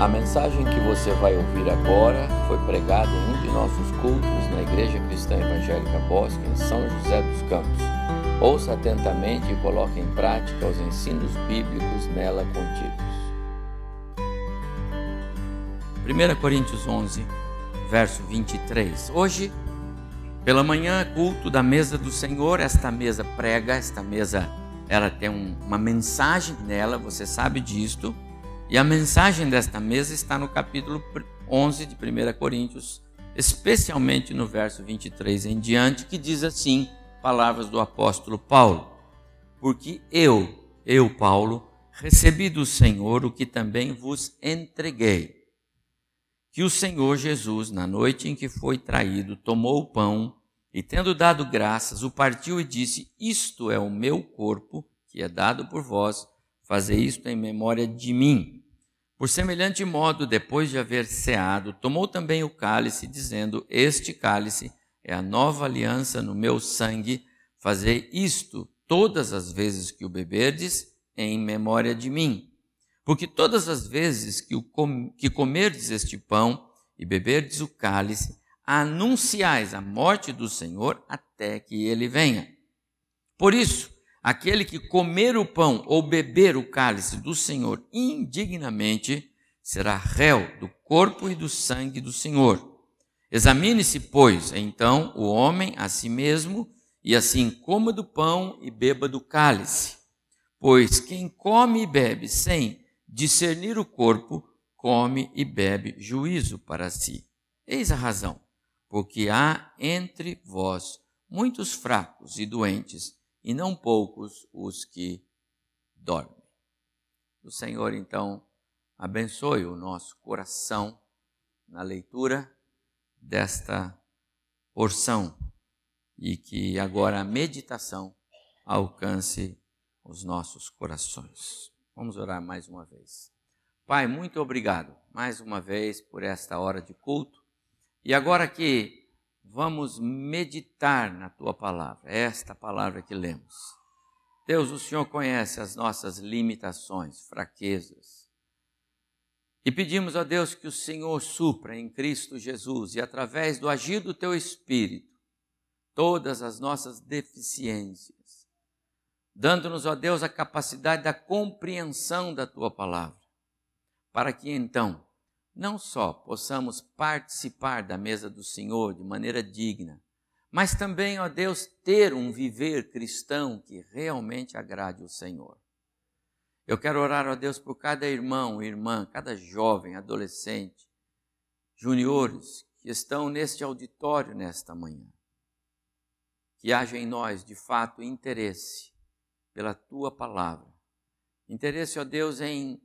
A mensagem que você vai ouvir agora foi pregada em um de nossos cultos na Igreja Cristã Evangélica Bosque, em São José dos Campos. Ouça atentamente e coloque em prática os ensinos bíblicos nela contidos. 1 Coríntios 11, verso 23. Hoje, pela manhã, culto da mesa do Senhor. Esta mesa prega, esta mesa ela tem um, uma mensagem nela, você sabe disto. E a mensagem desta mesa está no capítulo 11 de 1 Coríntios, especialmente no verso 23 em diante, que diz assim: palavras do apóstolo Paulo. Porque eu, eu, Paulo, recebi do Senhor o que também vos entreguei. Que o Senhor Jesus, na noite em que foi traído, tomou o pão e, tendo dado graças, o partiu e disse: Isto é o meu corpo, que é dado por vós, fazei isto em memória de mim. Por semelhante modo, depois de haver ceado, tomou também o cálice, dizendo: Este cálice é a nova aliança no meu sangue. Fazei isto todas as vezes que o beberdes, em memória de mim. Porque todas as vezes que, o com, que comerdes este pão e beberdes o cálice, anunciais a morte do Senhor até que ele venha. Por isso, Aquele que comer o pão ou beber o cálice do Senhor indignamente será réu do corpo e do sangue do Senhor. Examine-se, pois, então o homem a si mesmo, e assim coma do pão e beba do cálice. Pois quem come e bebe sem discernir o corpo, come e bebe juízo para si. Eis a razão, porque há entre vós muitos fracos e doentes e não poucos os que dormem. O Senhor, então, abençoe o nosso coração na leitura desta porção e que agora a meditação alcance os nossos corações. Vamos orar mais uma vez. Pai, muito obrigado mais uma vez por esta hora de culto. E agora que vamos meditar na tua palavra, esta palavra que lemos. Deus, o Senhor conhece as nossas limitações, fraquezas. E pedimos a Deus que o Senhor supra em Cristo Jesus e através do agir do teu Espírito todas as nossas deficiências, dando-nos, ó Deus, a capacidade da compreensão da tua palavra, para que então não só possamos participar da mesa do Senhor de maneira digna, mas também, ó Deus, ter um viver cristão que realmente agrade o Senhor. Eu quero orar, ó Deus, por cada irmão, irmã, cada jovem, adolescente, juniores que estão neste auditório nesta manhã. Que haja em nós, de fato, interesse pela tua palavra. Interesse, ó Deus, em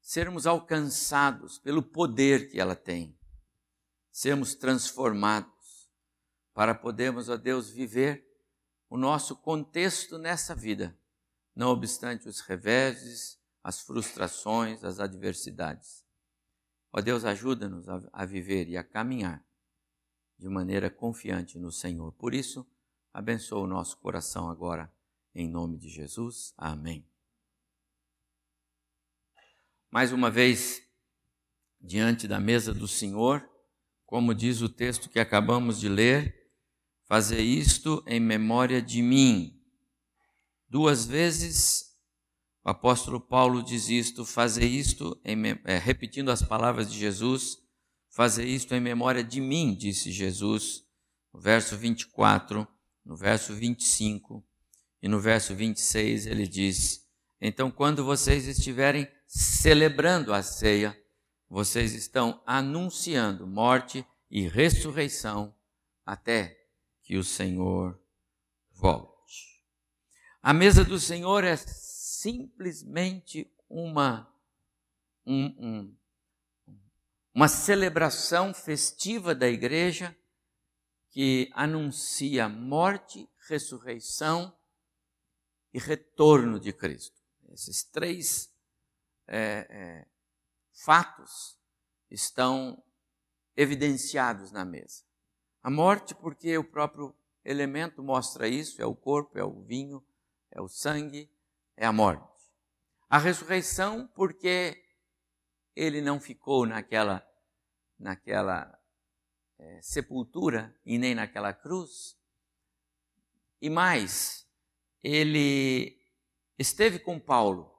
sermos alcançados pelo poder que ela tem, sermos transformados para podermos, ó Deus, viver o nosso contexto nessa vida, não obstante os reveses, as frustrações, as adversidades. Ó Deus, ajuda-nos a, viver e a caminhar de maneira confiante no Senhor. Por isso, abençoa o nosso coração agora, em nome de Jesus. Amém mais uma vez diante da mesa do Senhor, como diz o texto que acabamos de ler, fazer isto em memória de mim. Duas vezes o apóstolo Paulo diz isto, fazer isto, em, é, repetindo as palavras de Jesus, fazer isto em memória de mim, disse Jesus, no verso 24, no verso 25 e no verso 26 ele diz: Então, quando vocês estiverem celebrando a ceia, vocês estão anunciando morte e ressurreição até que o Senhor volte. A mesa do Senhor é simplesmente uma, um, um, uma celebração festiva da igreja que anuncia morte, ressurreição e retorno de Cristo. Esses três é, é, fatos estão evidenciados na mesa. A morte, porque o próprio elemento mostra isso: é o corpo, é o vinho, é o sangue, é a morte. A ressurreição, porque ele não ficou naquela, naquela é, sepultura e nem naquela cruz. E mais, ele esteve com Paulo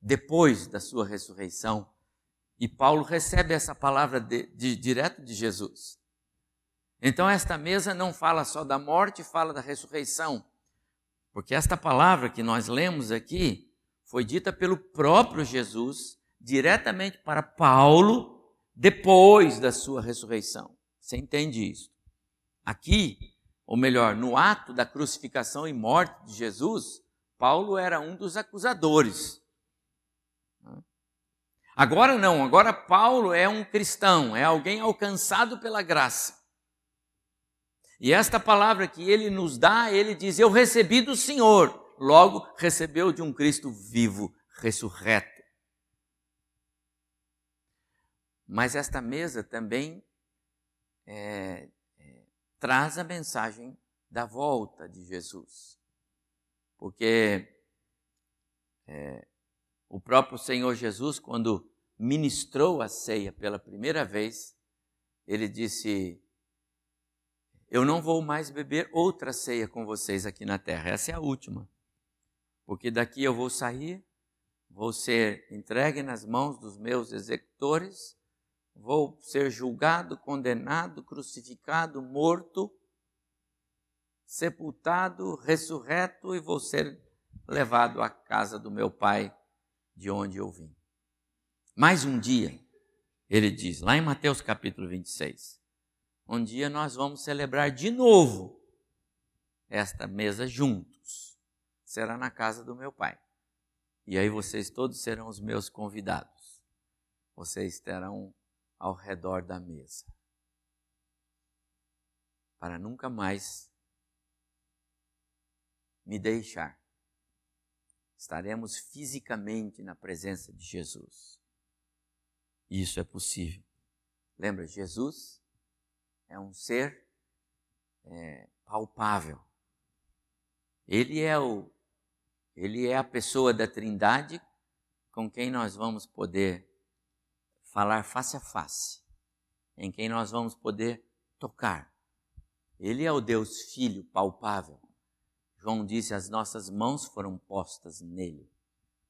depois da sua ressurreição e Paulo recebe essa palavra de, de, direto de Jesus. Então, esta mesa não fala só da morte, fala da ressurreição. Porque esta palavra que nós lemos aqui foi dita pelo próprio Jesus diretamente para Paulo depois da sua ressurreição. Você entende isso? Aqui, ou melhor, no ato da crucificação e morte de Jesus, Paulo era um dos acusadores. Agora não, agora Paulo é um cristão, é alguém alcançado pela graça. E esta palavra que ele nos dá, ele diz: Eu recebi do Senhor. Logo, recebeu de um Cristo vivo, ressurreto. Mas esta mesa também é, é, traz a mensagem da volta de Jesus. Porque é, o próprio Senhor Jesus, quando ministrou a ceia pela primeira vez, ele disse: Eu não vou mais beber outra ceia com vocês aqui na terra, essa é a última. Porque daqui eu vou sair, vou ser entregue nas mãos dos meus executores, vou ser julgado, condenado, crucificado, morto, sepultado, ressurreto e vou ser levado à casa do meu Pai de onde eu vim. Mais um dia, ele diz, lá em Mateus capítulo 26, um dia nós vamos celebrar de novo esta mesa juntos. Será na casa do meu pai. E aí vocês todos serão os meus convidados. Vocês estarão ao redor da mesa. Para nunca mais me deixar estaremos fisicamente na presença de Jesus. Isso é possível. Lembra, Jesus é um ser é, palpável. Ele é o, ele é a pessoa da Trindade com quem nós vamos poder falar face a face, em quem nós vamos poder tocar. Ele é o Deus Filho palpável. João disse: As nossas mãos foram postas nele,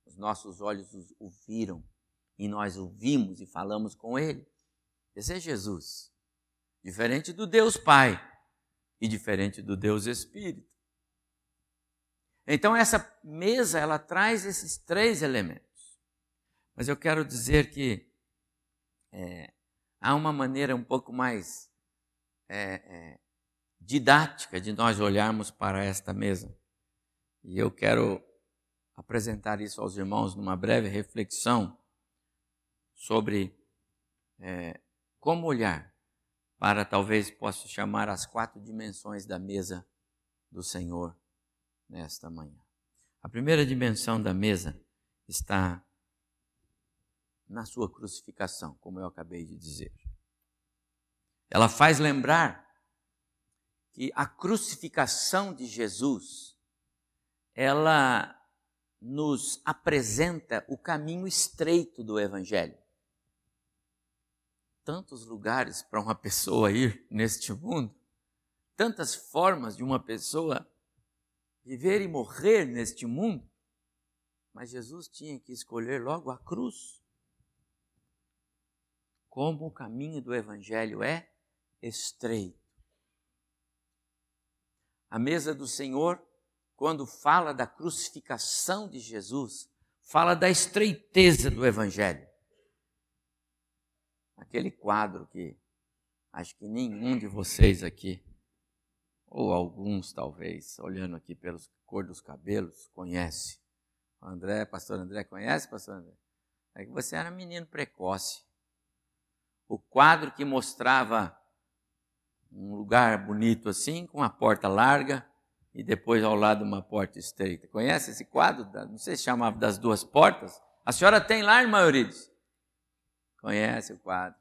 os nossos olhos o viram, e nós o vimos e falamos com ele. Esse é Jesus, diferente do Deus Pai e diferente do Deus Espírito. Então, essa mesa, ela traz esses três elementos. Mas eu quero dizer que é, há uma maneira um pouco mais é, é, didática de nós olharmos para esta mesa. E eu quero apresentar isso aos irmãos numa breve reflexão sobre é, como olhar para talvez possa chamar as quatro dimensões da mesa do Senhor nesta manhã. A primeira dimensão da mesa está na sua crucificação, como eu acabei de dizer. Ela faz lembrar que a crucificação de Jesus ela nos apresenta o caminho estreito do evangelho. Tantos lugares para uma pessoa ir neste mundo, tantas formas de uma pessoa viver e morrer neste mundo, mas Jesus tinha que escolher logo a cruz. Como o caminho do evangelho é estreito. A mesa do Senhor, quando fala da crucificação de Jesus, fala da estreiteza do Evangelho. Aquele quadro que acho que nenhum de vocês aqui, ou alguns talvez, olhando aqui pela cor dos cabelos, conhece. André, pastor André, conhece, pastor André? É que você era menino precoce. O quadro que mostrava um lugar bonito assim, com uma porta larga e depois ao lado uma porta estreita. Conhece esse quadro? Não sei se chamava das duas portas. A senhora tem lá, irmã Eurides? Conhece o quadro.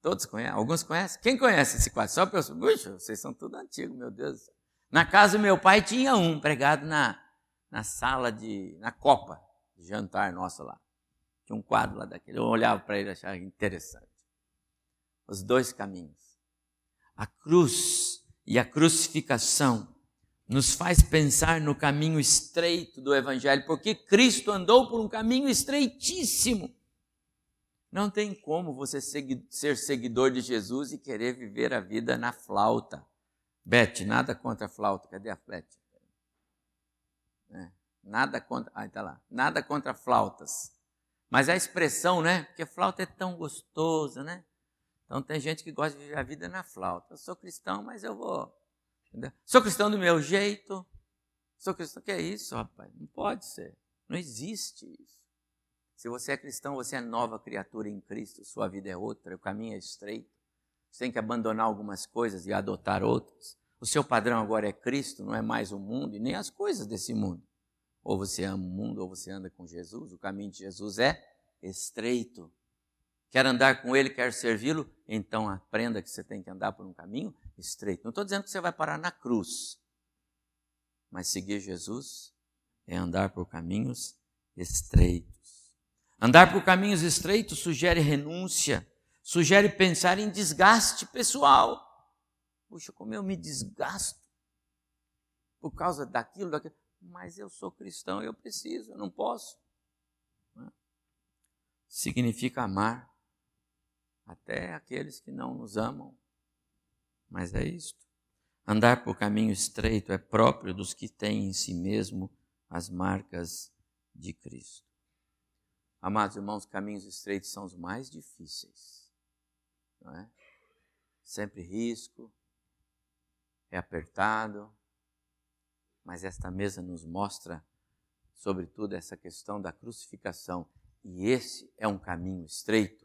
Todos conhecem? Alguns conhecem? Quem conhece esse quadro? Só pessoas. Puxa, vocês são tudo antigos, meu Deus. Na casa do meu pai tinha um pregado na, na sala de. na copa de jantar nossa lá. Tinha um quadro lá daquele. Eu olhava para ele e achava interessante. Os dois caminhos. A cruz e a crucificação nos faz pensar no caminho estreito do Evangelho, porque Cristo andou por um caminho estreitíssimo. Não tem como você ser seguidor de Jesus e querer viver a vida na flauta. Beth, nada contra a flauta. Cadê a Beth? É, nada contra. Ah, tá lá. Nada contra flautas. Mas a expressão, né? Porque flauta é tão gostosa, né? Então tem gente que gosta de viver a vida na flauta. Eu sou cristão, mas eu vou. Entendeu? Sou cristão do meu jeito. Sou cristão. Que é isso, rapaz? Não pode ser. Não existe isso. Se você é cristão, você é nova criatura em Cristo. Sua vida é outra. O caminho é estreito. Você tem que abandonar algumas coisas e adotar outras. O seu padrão agora é Cristo, não é mais o mundo e nem as coisas desse mundo. Ou você ama o mundo ou você anda com Jesus. O caminho de Jesus é estreito. Quer andar com Ele, quer servi-lo? Então aprenda que você tem que andar por um caminho estreito. Não estou dizendo que você vai parar na cruz, mas seguir Jesus é andar por caminhos estreitos. Andar por caminhos estreitos sugere renúncia, sugere pensar em desgaste pessoal. Puxa, como eu me desgasto por causa daquilo, daquilo. Mas eu sou cristão, eu preciso, eu não posso. Né? Significa amar até aqueles que não nos amam. Mas é isto. Andar por caminho estreito é próprio dos que têm em si mesmo as marcas de Cristo. Amados irmãos, caminhos estreitos são os mais difíceis não é? Sempre risco, é apertado, mas esta mesa nos mostra, sobretudo, essa questão da crucificação. E esse é um caminho estreito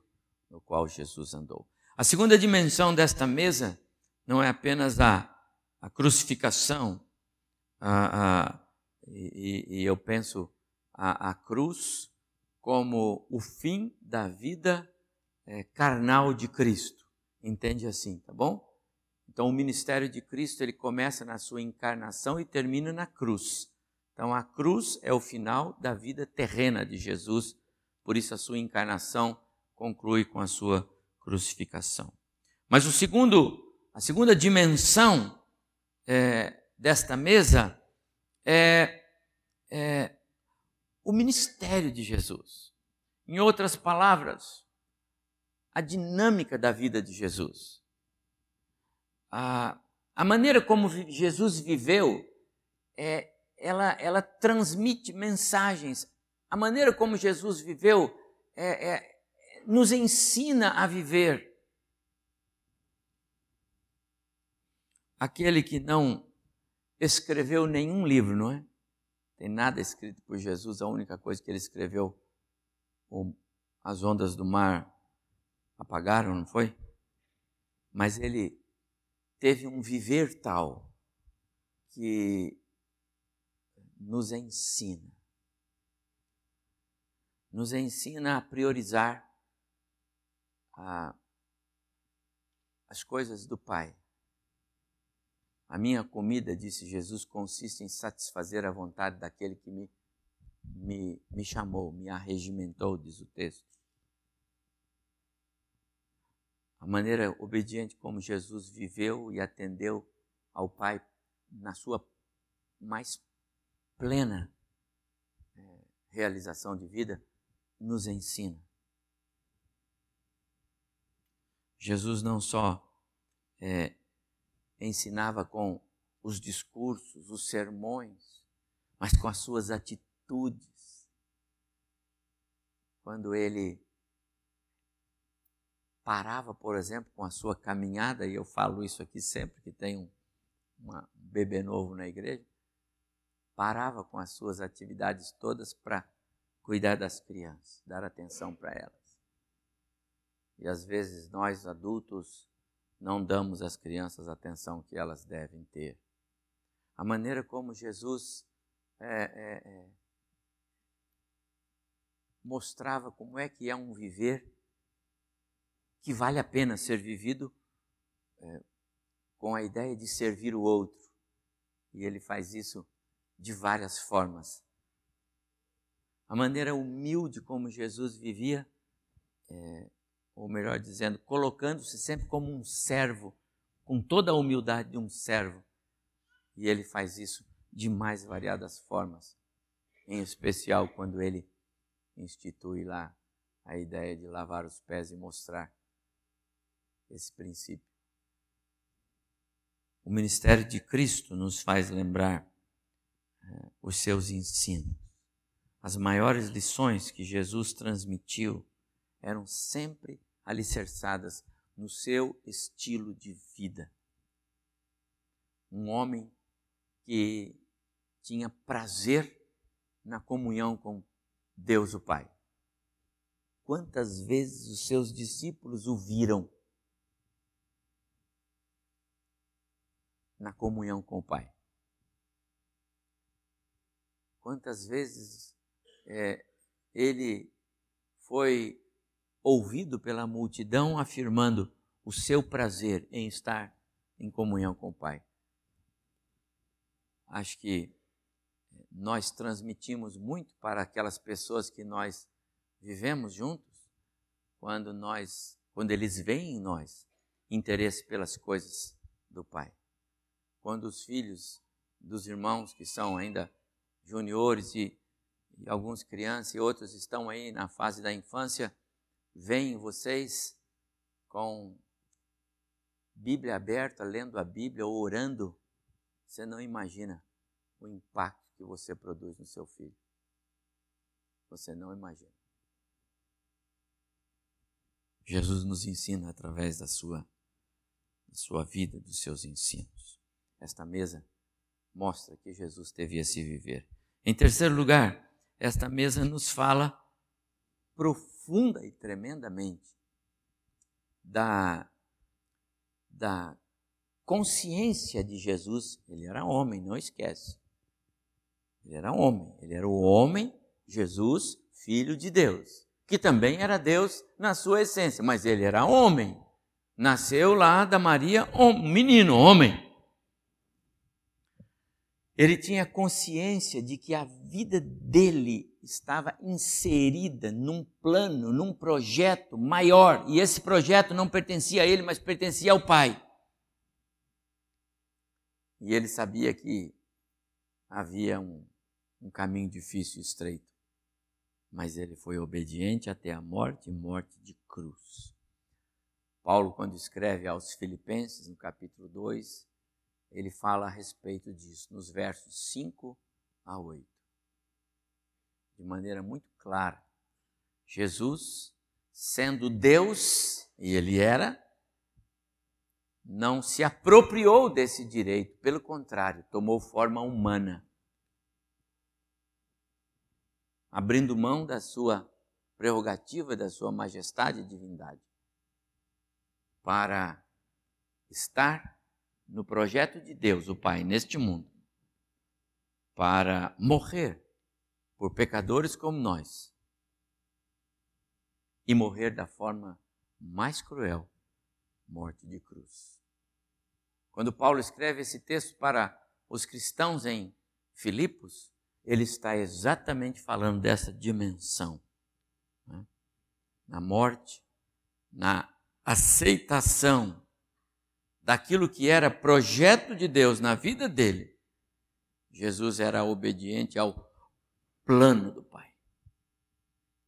no qual Jesus andou. A segunda dimensão desta mesa não é apenas a, a crucificação, a, a, e, e, eu penso a, cruz como o fim da vida é, carnal de Cristo. Entende assim, tá bom? Então o ministério de Cristo ele começa na sua encarnação e termina na cruz. Então a cruz é o final da vida terrena de Jesus, por isso a sua encarnação conclui com a sua crucificação. Mas o segundo, a segunda dimensão é, desta mesa é, é o ministério de Jesus. Em outras palavras, a dinâmica da vida de Jesus. A, a maneira como Jesus viveu, é, ela, ela transmite mensagens. A maneira como Jesus viveu é, é, nos ensina a viver. Aquele que não escreveu nenhum livro, não é? Tem nada escrito por Jesus, a única coisa que ele escreveu, as ondas do mar apagaram, não foi? Mas ele teve um viver tal que nos ensina. Nos ensina a priorizar a, as coisas do Pai. A minha comida, disse Jesus, consiste em satisfazer a vontade daquele que me, me, me chamou, me arregimentou, diz o texto. a maneira obediente como Jesus viveu e atendeu ao Pai na sua mais plena é, realização de vida, nos ensina. Jesus não só é, ensinava com os discursos, os sermões, mas com as suas atitudes. Quando ele parava, por exemplo, com a sua caminhada, e eu falo isso aqui sempre que tem um, uma, um bebê novo na igreja, parava com as suas atividades todas para cuidar das crianças, dar atenção para elas. E às vezes nós adultos não damos às crianças a atenção que elas devem ter. A maneira como Jesus é, é, é, mostrava como é que é um viver que vale a pena ser vivido é, com a ideia de servir o outro. E ele faz isso de várias formas. a maneira humilde como Jesus vivia, é, ou melhor dizendo, colocando-se sempre como um servo, com toda a humildade de um servo. E ele faz isso de mais variadas formas, em especial quando ele institui lá a ideia de lavar os pés e mostrar esse princípio. O ministério de Cristo nos faz lembrar é, os seus ensinos. As maiores lições que Jesus transmitiu eram sempre alicerçadas no seu estilo de vida. Um homem que tinha prazer na comunhão com Deus o Pai. Quantas vezes os seus discípulos o viram na comunhão com o Pai? Quantas vezes é, ele foi ouvido pela multidão afirmando o seu prazer em estar em comunhão com o Pai? Acho que nós transmitimos muito para aquelas pessoas que nós vivemos juntos, quando nós, quando eles veem em nós interesse pelas coisas do Pai. Quando os filhos dos irmãos que são ainda juniores e, e alguns crianças e outros estão aí na fase da infância, veem vocês com Bíblia aberta, lendo a Bíblia ou orando, você não imagina o impacto que você produz no seu filho. Você não imagina. Jesus nos ensina através da sua, da sua vida, dos seus ensinos. Esta mesa mostra que Jesus devia se viver. Em terceiro lugar, esta mesa nos fala profunda e tremendamente da, da consciência de Jesus. Ele era homem, não esquece. Ele era homem. Ele era o homem, Jesus, filho de Deus que também era Deus na sua essência, mas ele era homem. Nasceu lá da Maria, um menino, homem. Ele tinha consciência de que a vida dele estava inserida num plano, num projeto maior, e esse projeto não pertencia a ele, mas pertencia ao Pai. E ele sabia que havia um, um caminho difícil e estreito mas ele foi obediente até a morte morte de cruz. Paulo, quando escreve aos Filipenses, no capítulo 2, ele fala a respeito disso, nos versos 5 a 8. De maneira muito clara. Jesus, sendo Deus, e ele era, não se apropriou desse direito, pelo contrário, tomou forma humana abrindo mão da sua prerrogativa, da sua majestade e divindade, para estar no projeto de Deus, o Pai, neste mundo, para morrer por pecadores como nós e morrer da forma mais cruel morte de cruz. Quando Paulo escreve esse texto para os cristãos em Filipos, ele está exatamente falando dessa dimensão. Né? Na morte, na aceitação daquilo que era projeto de Deus na vida dele, Jesus era obediente ao plano do Pai.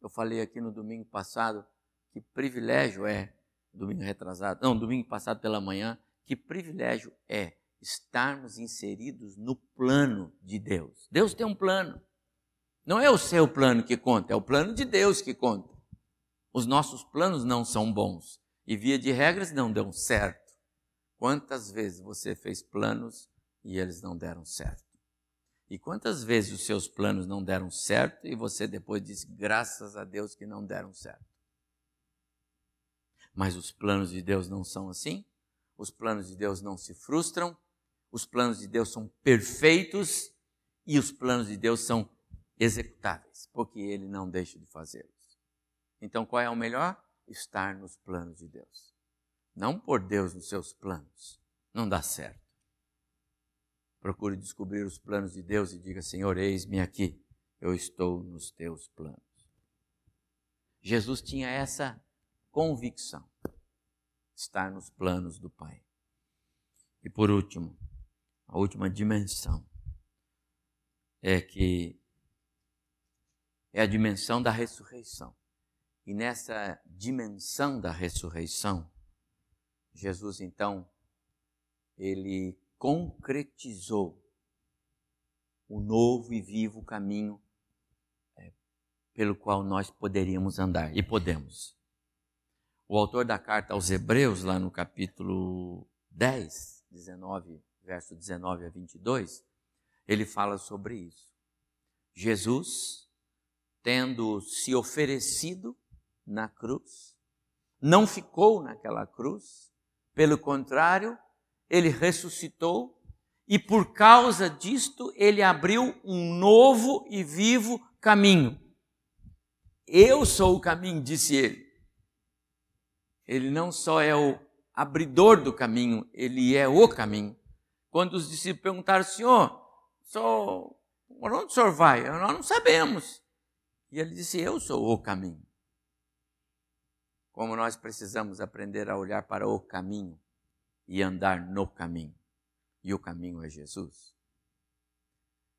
Eu falei aqui no domingo passado que privilégio é, domingo retrasado, não, domingo passado pela manhã, que privilégio é estarmos inseridos no plano de Deus. Deus tem um plano. Não é o seu plano que conta, é o plano de Deus que conta. Os nossos planos não são bons e, via de regras, não dão certo. Quantas vezes você fez planos e eles não deram certo? E quantas vezes os seus planos não deram certo e você depois disse, graças a Deus que não deram certo? Mas os planos de Deus não são assim? Os planos de Deus não se frustram, os planos de Deus são perfeitos e os planos de Deus são executáveis, porque ele não deixa de fazê-los. Então, qual é o melhor? Estar nos planos de Deus. Não por Deus nos seus planos. Não dá certo. Procure descobrir os planos de Deus e diga: Senhor, eis-me aqui. eu estou nos teus planos. Jesus tinha essa convicção, estar nos planos do Pai. E por último, a última dimensão é que é a dimensão da ressurreição. E nessa dimensão da ressurreição, Jesus então ele concretizou o novo e vivo caminho é, pelo qual nós poderíamos andar e podemos. O autor da carta aos Hebreus, lá no capítulo 10, 19, verso 19 a 22, ele fala sobre isso. Jesus, tendo se oferecido na cruz, não ficou naquela cruz, pelo contrário, ele ressuscitou e por causa disto ele abriu um novo e vivo caminho. Eu sou o caminho, disse ele. Ele não só é o abridor do caminho, ele é o caminho. Quando os discípulos perguntaram, Senhor, por onde o senhor vai? Nós não sabemos. E ele disse, eu sou o caminho. Como nós precisamos aprender a olhar para o caminho e andar no caminho. E o caminho é Jesus.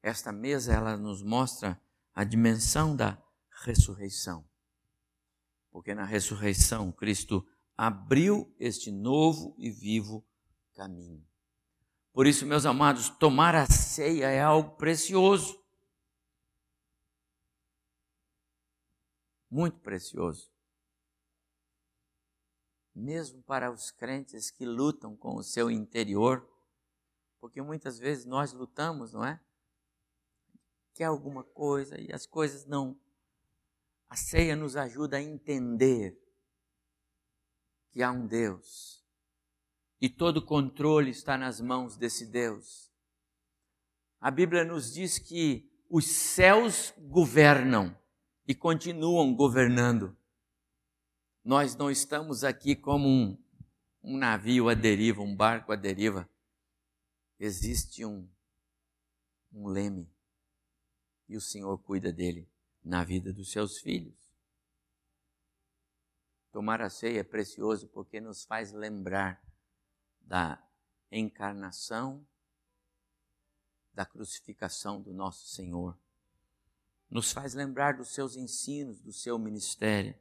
Esta mesa ela nos mostra a dimensão da ressurreição. Porque na ressurreição Cristo abriu este novo e vivo caminho. Por isso, meus amados, tomar a ceia é algo precioso. Muito precioso. Mesmo para os crentes que lutam com o seu interior, porque muitas vezes nós lutamos, não é? Quer alguma coisa e as coisas não. A ceia nos ajuda a entender que há um Deus e todo o controle está nas mãos desse Deus. A Bíblia nos diz que os céus governam e continuam governando. Nós não estamos aqui como um, um navio à deriva, um barco à deriva. Existe um, um leme e o Senhor cuida dele na vida dos seus filhos. Tomar a ceia é precioso porque nos faz lembrar da encarnação, da crucificação do nosso Senhor. Nos faz lembrar dos seus ensinos, do seu ministério.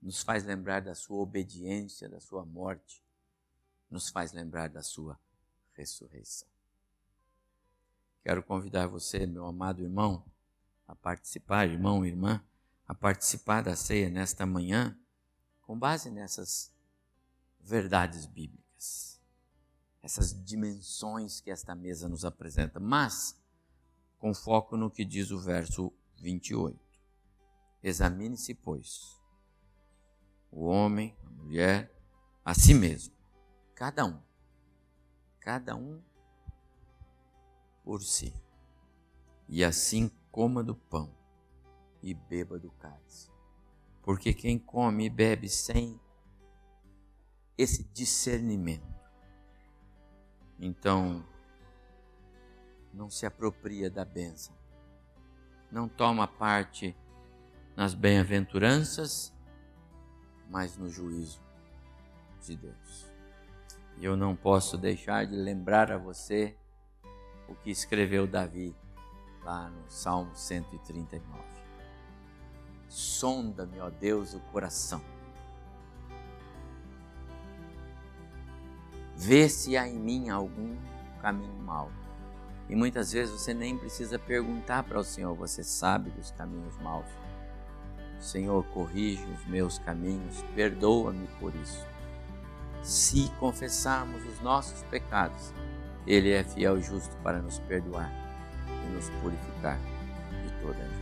Nos faz lembrar da sua obediência, da sua morte. Nos faz lembrar da sua ressurreição. Quero convidar você, meu amado irmão, a participar, irmão irmã, a participar da ceia nesta manhã, com base nessas verdades bíblicas, essas dimensões que esta mesa nos apresenta, mas com foco no que diz o verso 28. Examine-se, pois, o homem, a mulher, a si mesmo, cada um, cada um por si, e assim coma do pão e beba do cálice. Porque quem come e bebe sem esse discernimento. Então, não se apropria da bênção, não toma parte nas bem-aventuranças, mas no juízo de Deus. E eu não posso deixar de lembrar a você o que escreveu Davi lá no Salmo 139. Sonda-me, ó Deus, o coração Vê se há em mim algum caminho mau. E muitas vezes você nem precisa perguntar para o Senhor, você sabe dos caminhos maus. Senhor, corrige os meus caminhos, perdoa-me por isso. Se confessarmos os nossos pecados, Ele é fiel e justo para nos perdoar e nos purificar de toda a.